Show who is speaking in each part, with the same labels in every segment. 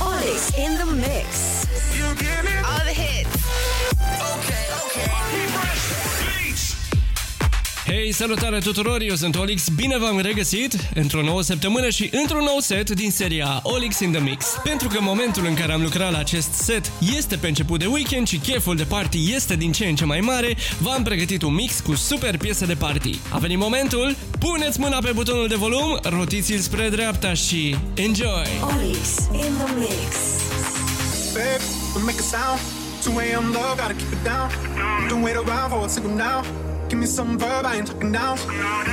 Speaker 1: Olix in the mix.
Speaker 2: All the hits.
Speaker 3: Hei, salutare tuturor, eu sunt Olix, bine v-am regăsit într-o nouă săptămână și într-un nou set din seria Olix in the Mix. Pentru că momentul în care am lucrat la acest set este pe început de weekend și cheful de party este din ce în ce mai mare, v-am pregătit un mix cu super piese de party. A venit momentul, puneți mâna pe butonul de volum, rotiți-l spre dreapta și enjoy!
Speaker 1: Olix in the mix.
Speaker 4: Babe, we make a sound. 2 a.m. love, gotta keep it down. Don't wait around for a signal now. Give me some verb, I ain't talking down.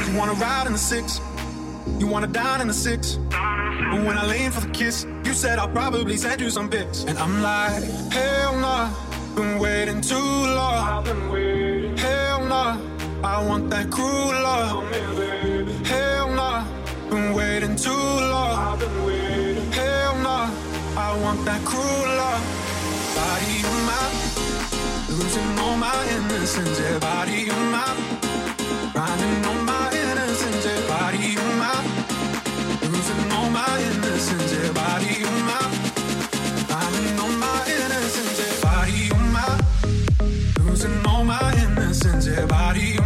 Speaker 4: You wanna ride in the six, you wanna dine in the six. But when I lean for the kiss, you said I'll probably send you some pics. And I'm like, hell nah, been waiting too long. Hell nah, I want that cruel love. Hell nah, been waiting too long. Hell nah, I want that cruel love. Body mine, losing all my innocence. Yeah, body of mine, grinding on my innocence. Yeah, body of mine, losing all my innocence. Yeah, body of mine, grinding on my innocence. Yeah, body of mine, losing all my innocence. Yeah, body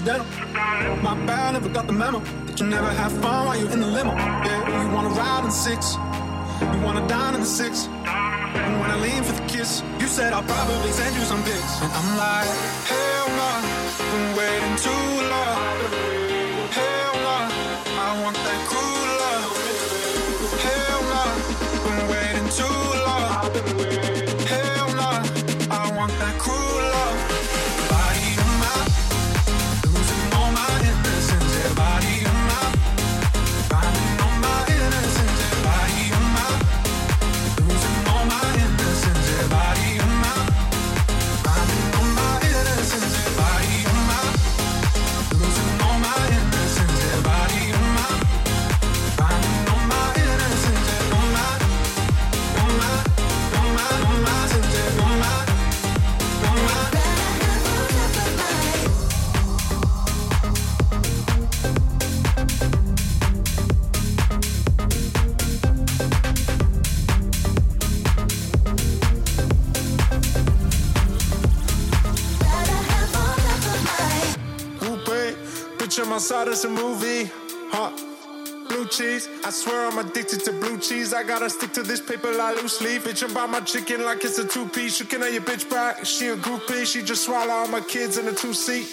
Speaker 4: incidental. My bad, never got the memo. That you never have fun while you're in the limo. Yeah, you wanna ride in six. You wanna dine in the six. And when I lean for the kiss, you said I'll probably send you some pics. And I'm like, hell no, been waiting too my
Speaker 5: side, it's a movie. Huh. Blue cheese, I swear I'm addicted to blue cheese. I gotta stick to this paper like loose leaf. Bitch, about my chicken like it's a two piece. You can have your bitch back. She a groupie, she just swallow all my kids in a two seat.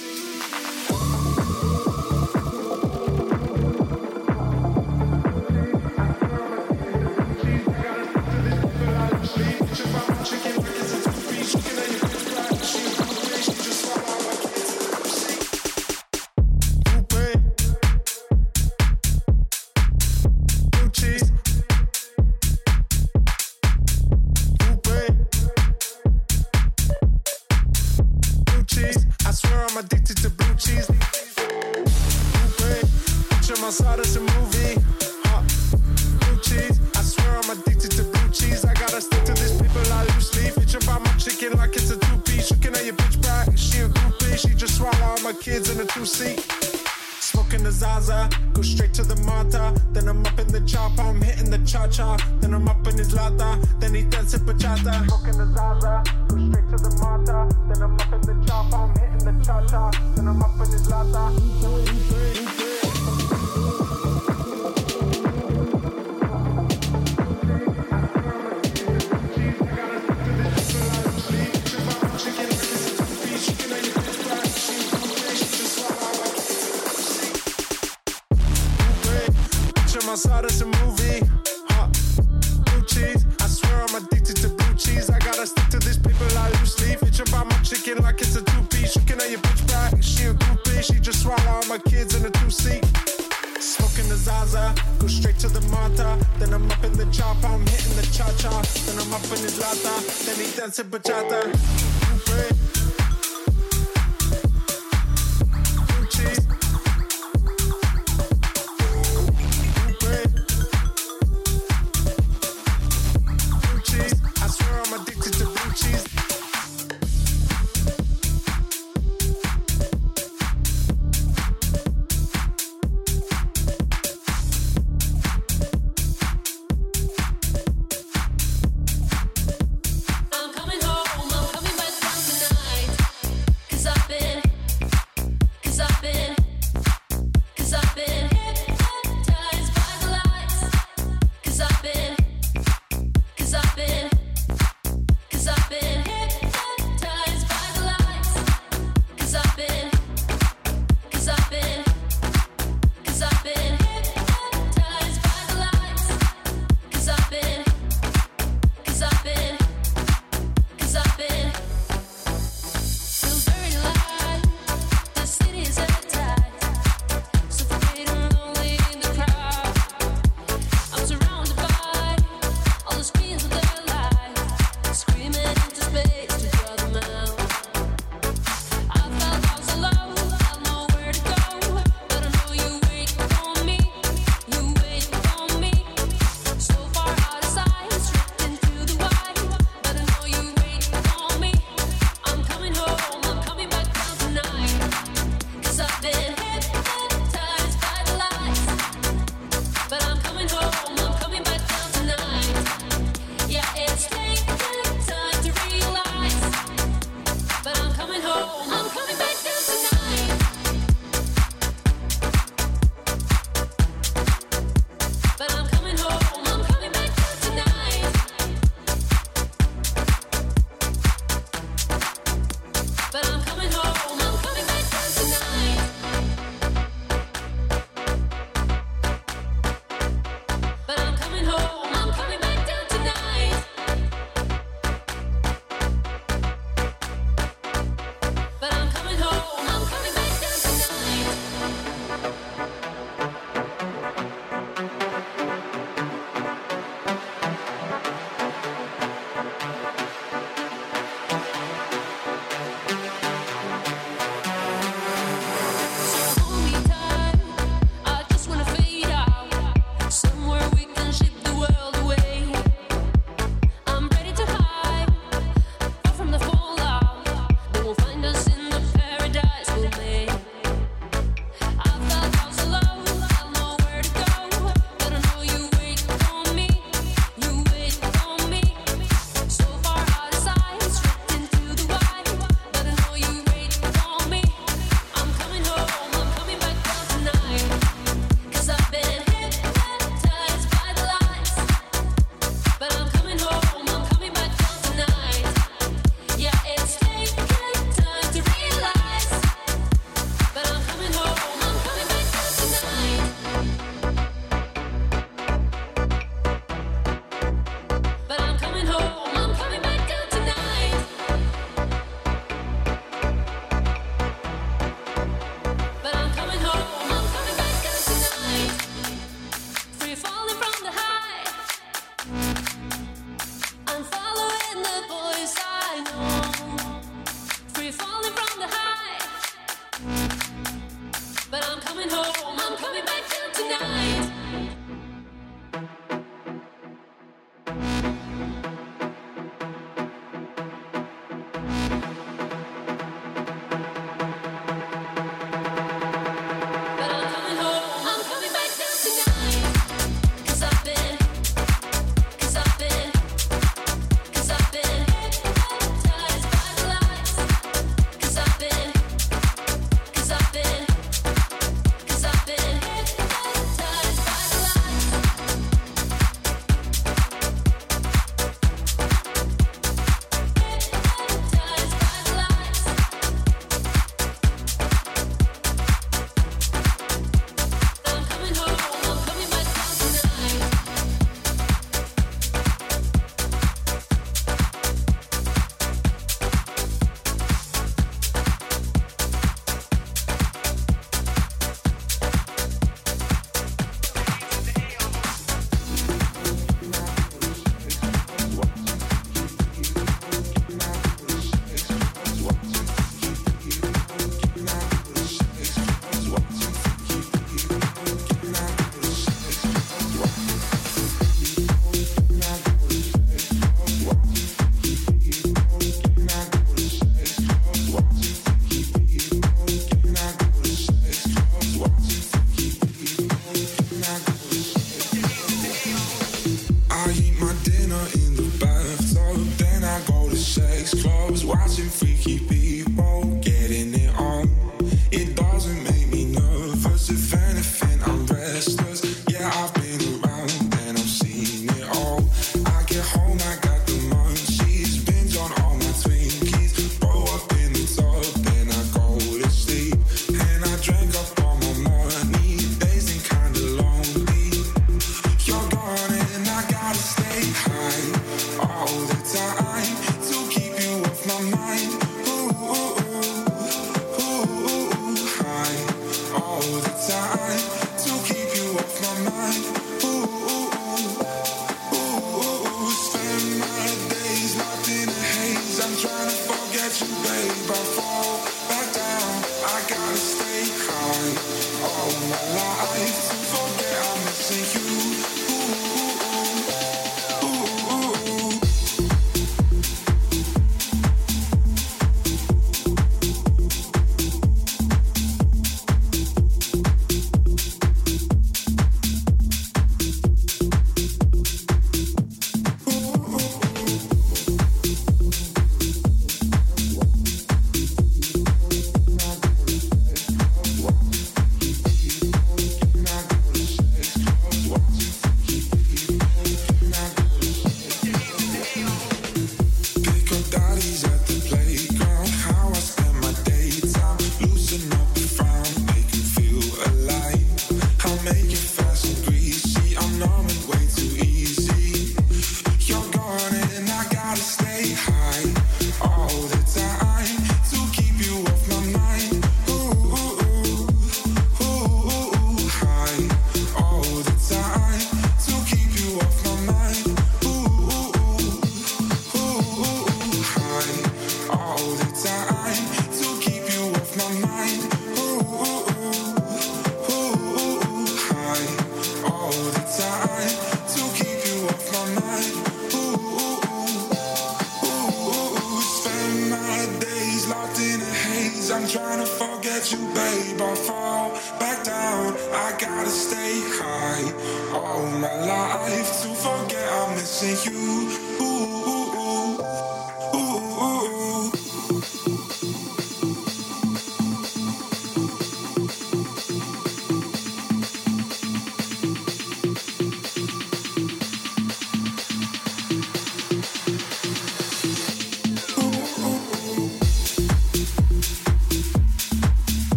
Speaker 6: Forget you.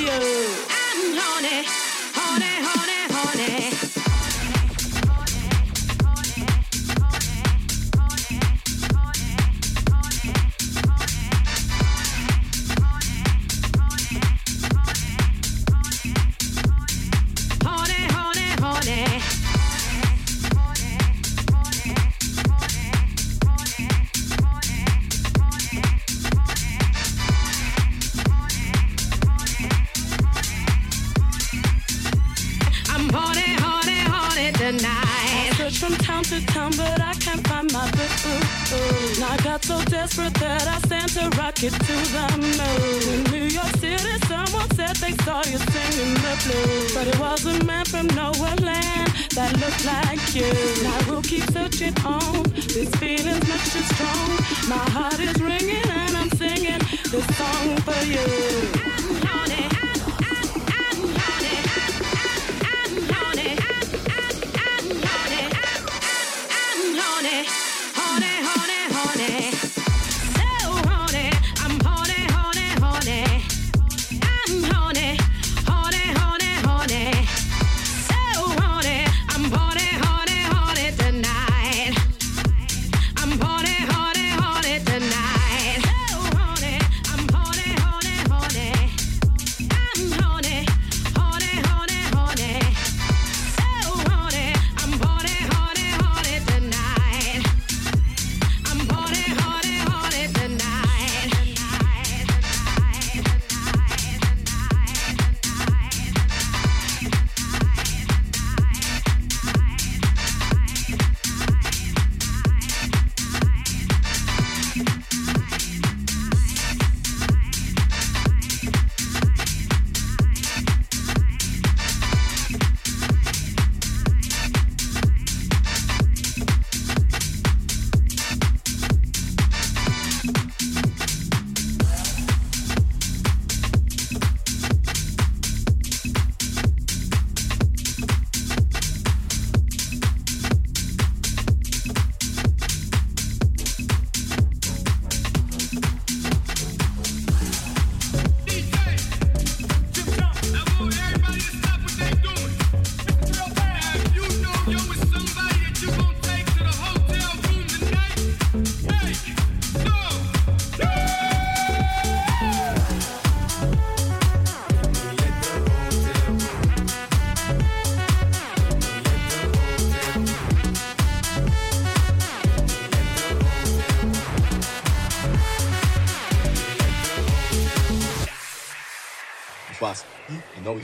Speaker 7: Adiós.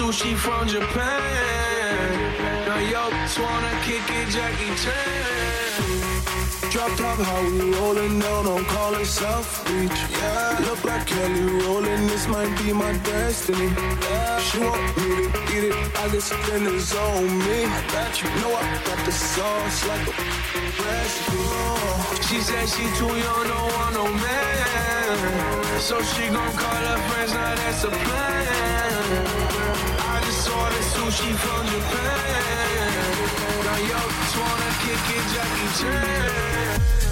Speaker 8: Sushi from Japan. Now yo, just wanna kick it, Jackie Chan. Drop top, how we rollin' down on call it South Beach. Yeah, look like Kelly rollin', this might be my destiny. Yeah. She want me to get it, I guess then it's on me. I got you, know I got the sauce like a recipe. She said she too young, don't want no man. So she gon' call her friends, now that's a plan. I sushi from Japan. Yo, just wanna kick it, Jackie Chan.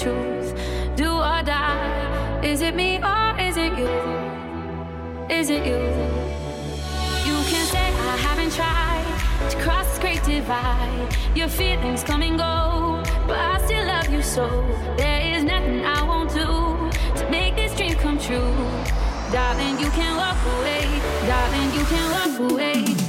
Speaker 9: Truth. Do or die. Is it me or is it you? Is it you? You can say I haven't tried to cross this great divide. Your feelings come and go, but I still love you so. There is nothing I won't do to make this dream come true. Darling, you can walk away. Darling, you can walk away.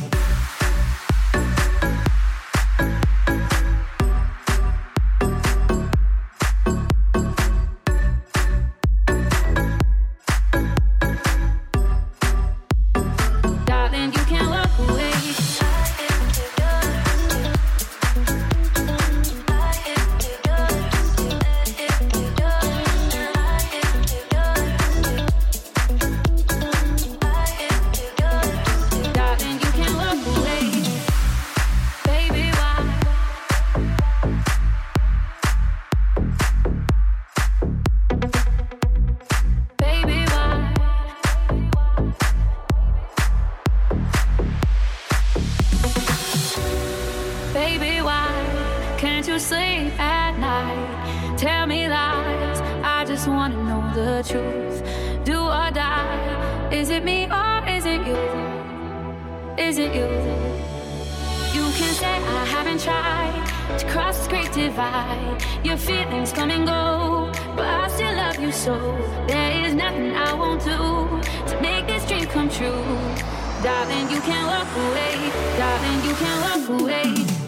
Speaker 9: Darling, you can walk away. Darling, you can walk away.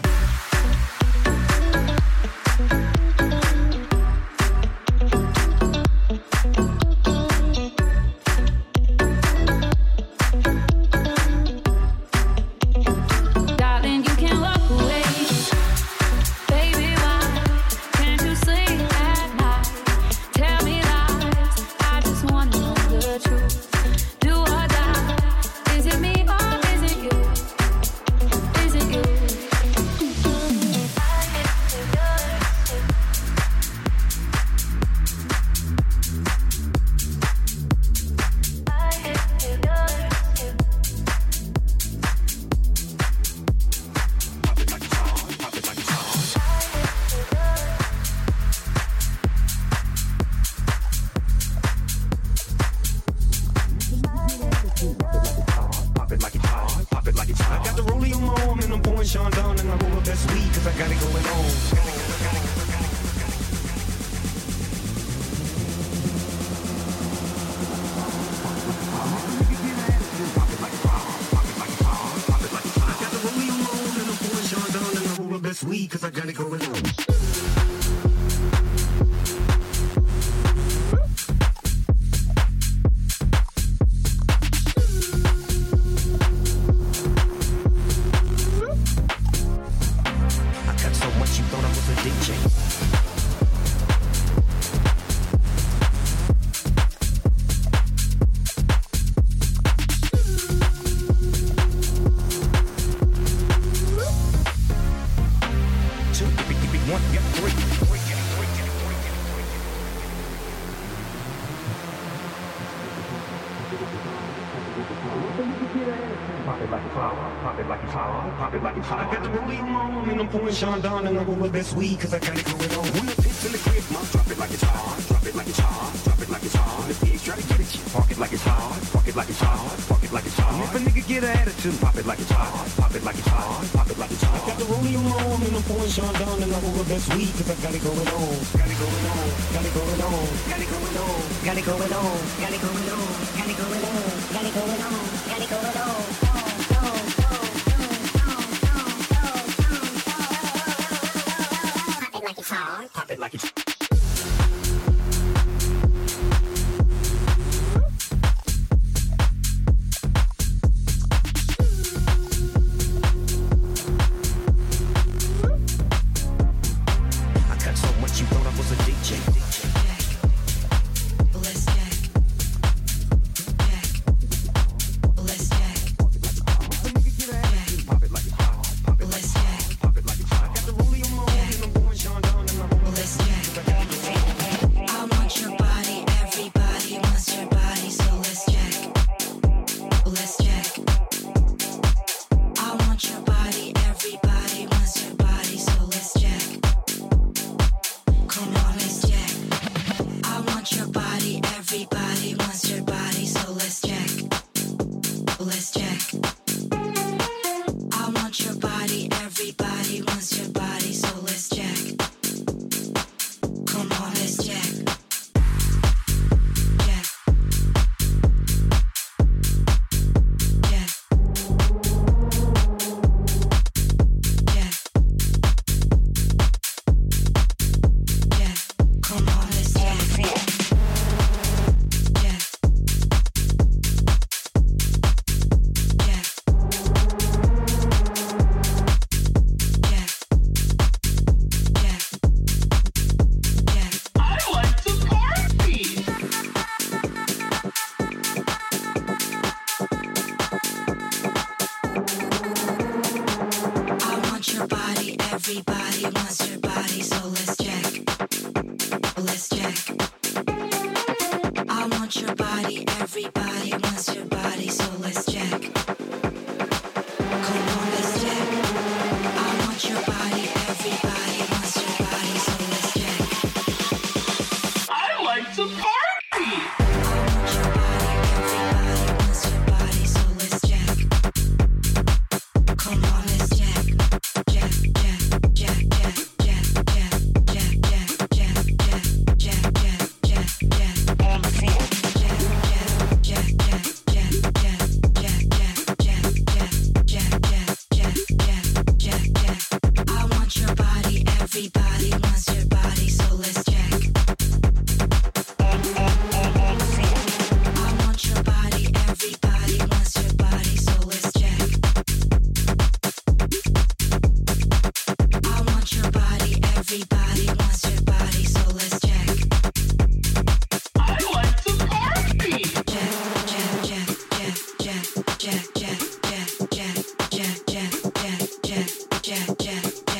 Speaker 4: Two, three, three, one, yeah, three. Pop it like it's hot, pop it like it's hot, pop it like it's hot. I got the rollie on and I'm pouring Sean down and I roll up that sweet cause I got it going on. When the pitch in the crib, mom, drop it like it's hot, drop it like it's hot, drop it like it's hot. If pigs try to get you, park it like it's hot, park it like it's hot, park it like it's hot. If a nigga get an attitude, pop it like it's hot, pop it like it's hot, pop it like it's hot. I got the rollie on and I'm pouring Sean down and I roll up that sweet cause I got it going on, got it going on, got it going on, got it going on, got it going on, got it going on, got it going on, got it going on, got it going on.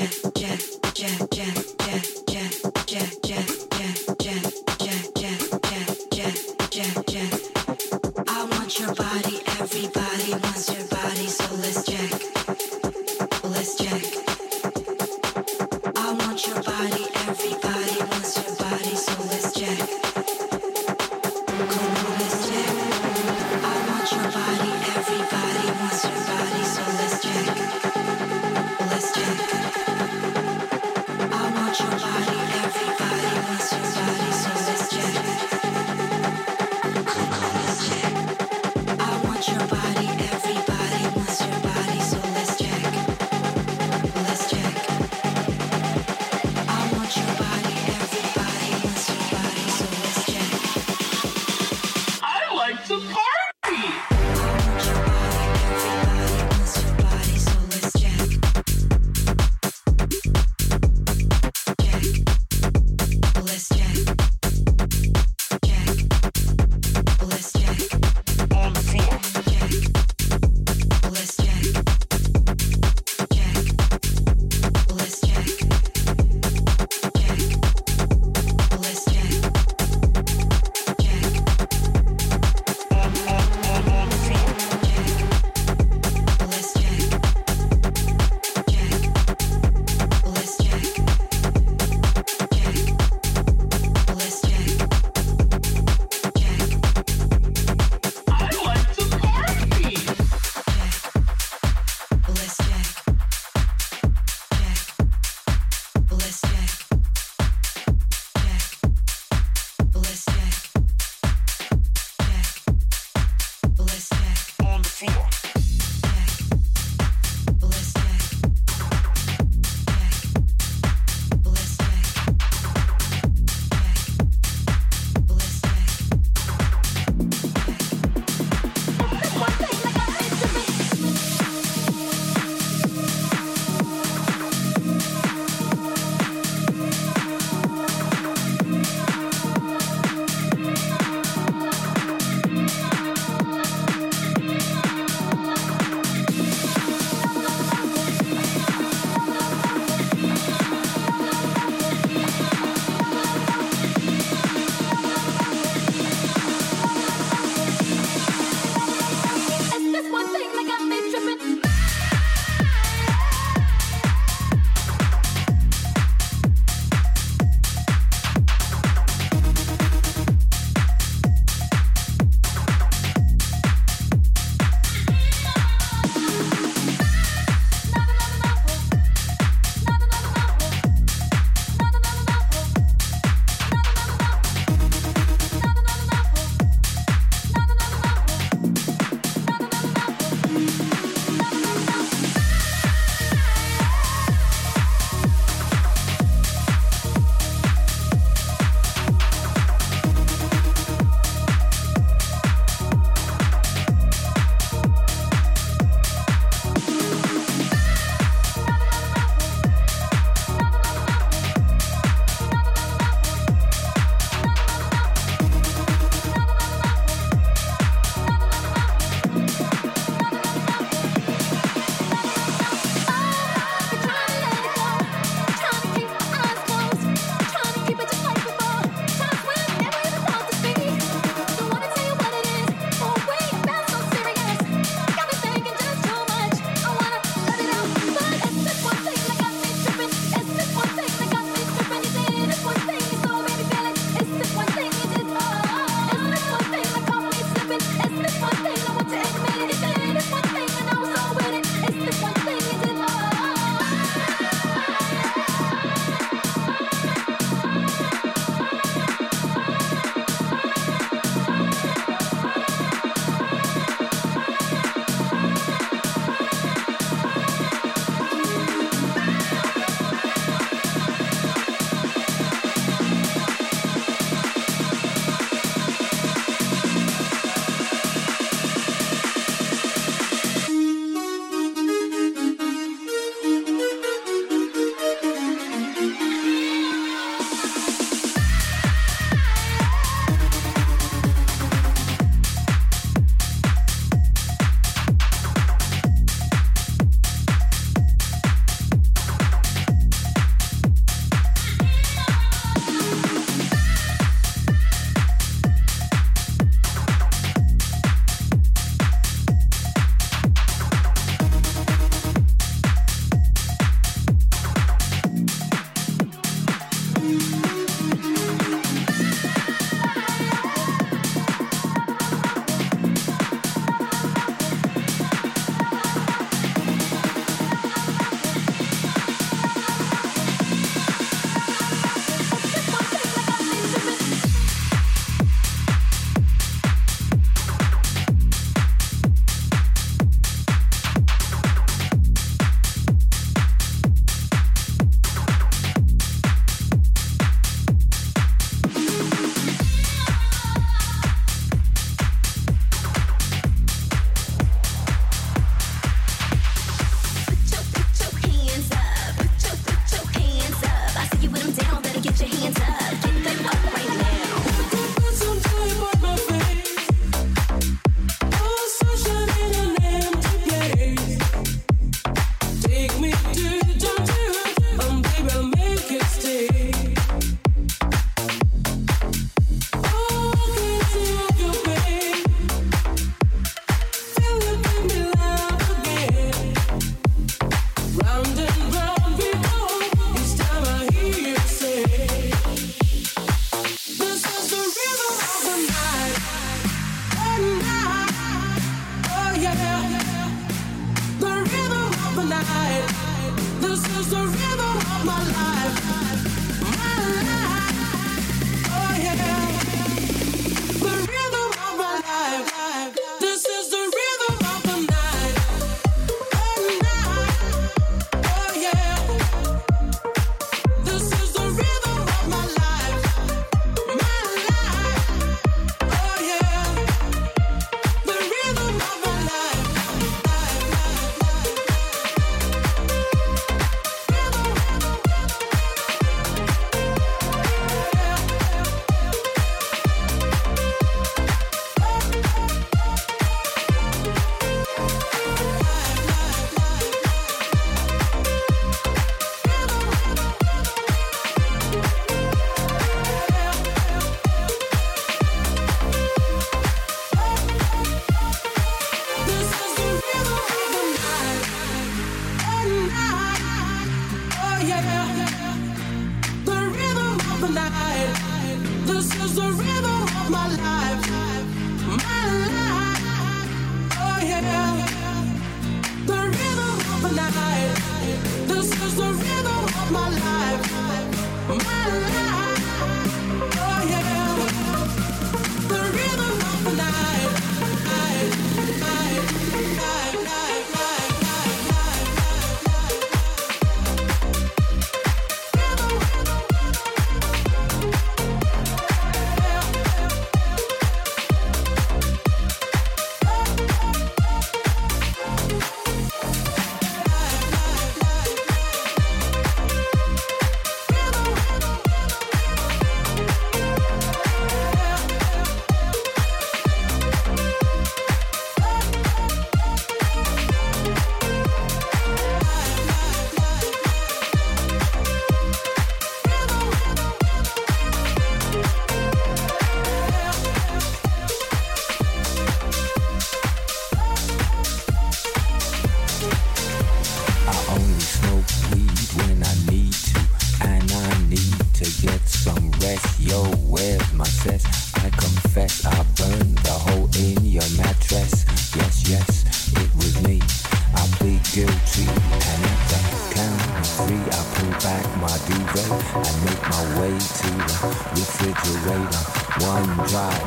Speaker 10: Jack, Jack, Jack,
Speaker 7: jazz.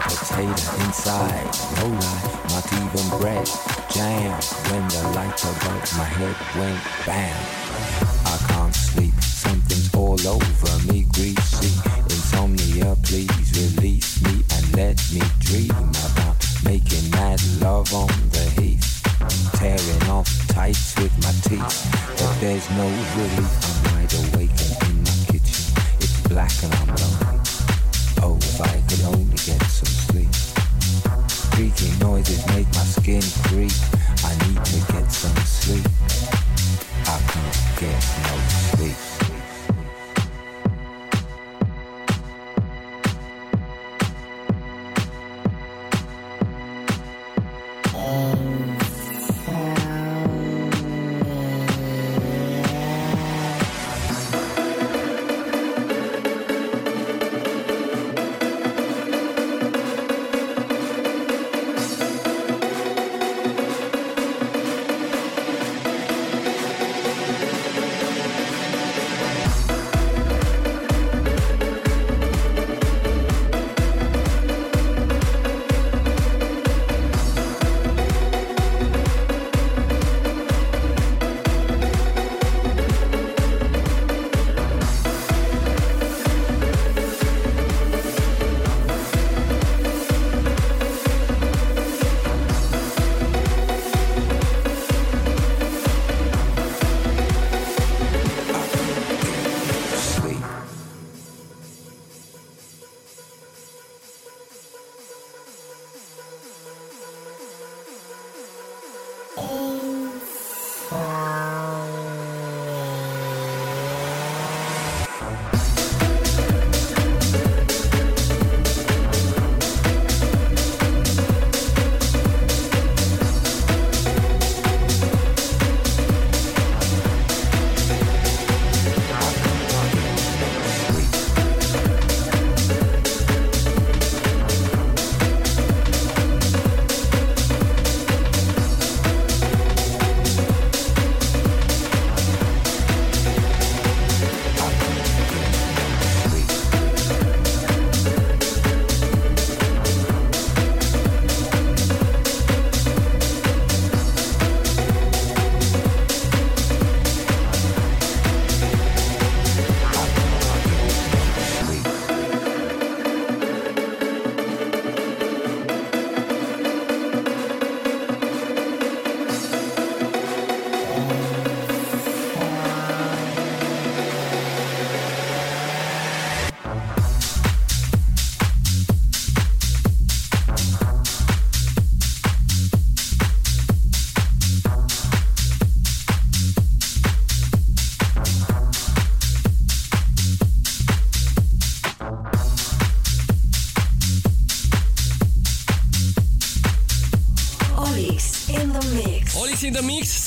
Speaker 7: potato inside. No life, not even bread. Jam when the light above my head went bam. I can't sleep, something's all over me, greasy. Insomnia, please release me and let me dream about making mad love on the heath. Tearing off tights with my teeth, but there's no relief. I'm wide awake and in my kitchen. It's black and I'm lonely. Oh, if I could only get some sleep. Creaky noises make my skin creep.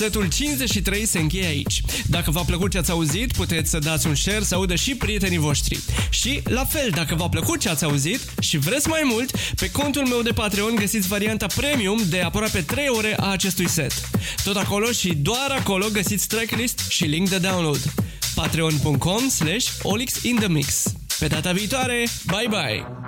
Speaker 3: Setul 53 se încheie aici. Dacă v-a plăcut ce ați auzit, puteți să dați un share să audă și prietenii voștri. Și, la fel, dacă v-a plăcut ce ați auzit și vreți mai mult, pe contul meu de Patreon găsiți varianta premium de aproape 3 ore a acestui set. Tot acolo și doar acolo găsiți tracklist și link de download. patreon.com slash olixinthemix Pe data viitoare, bye bye!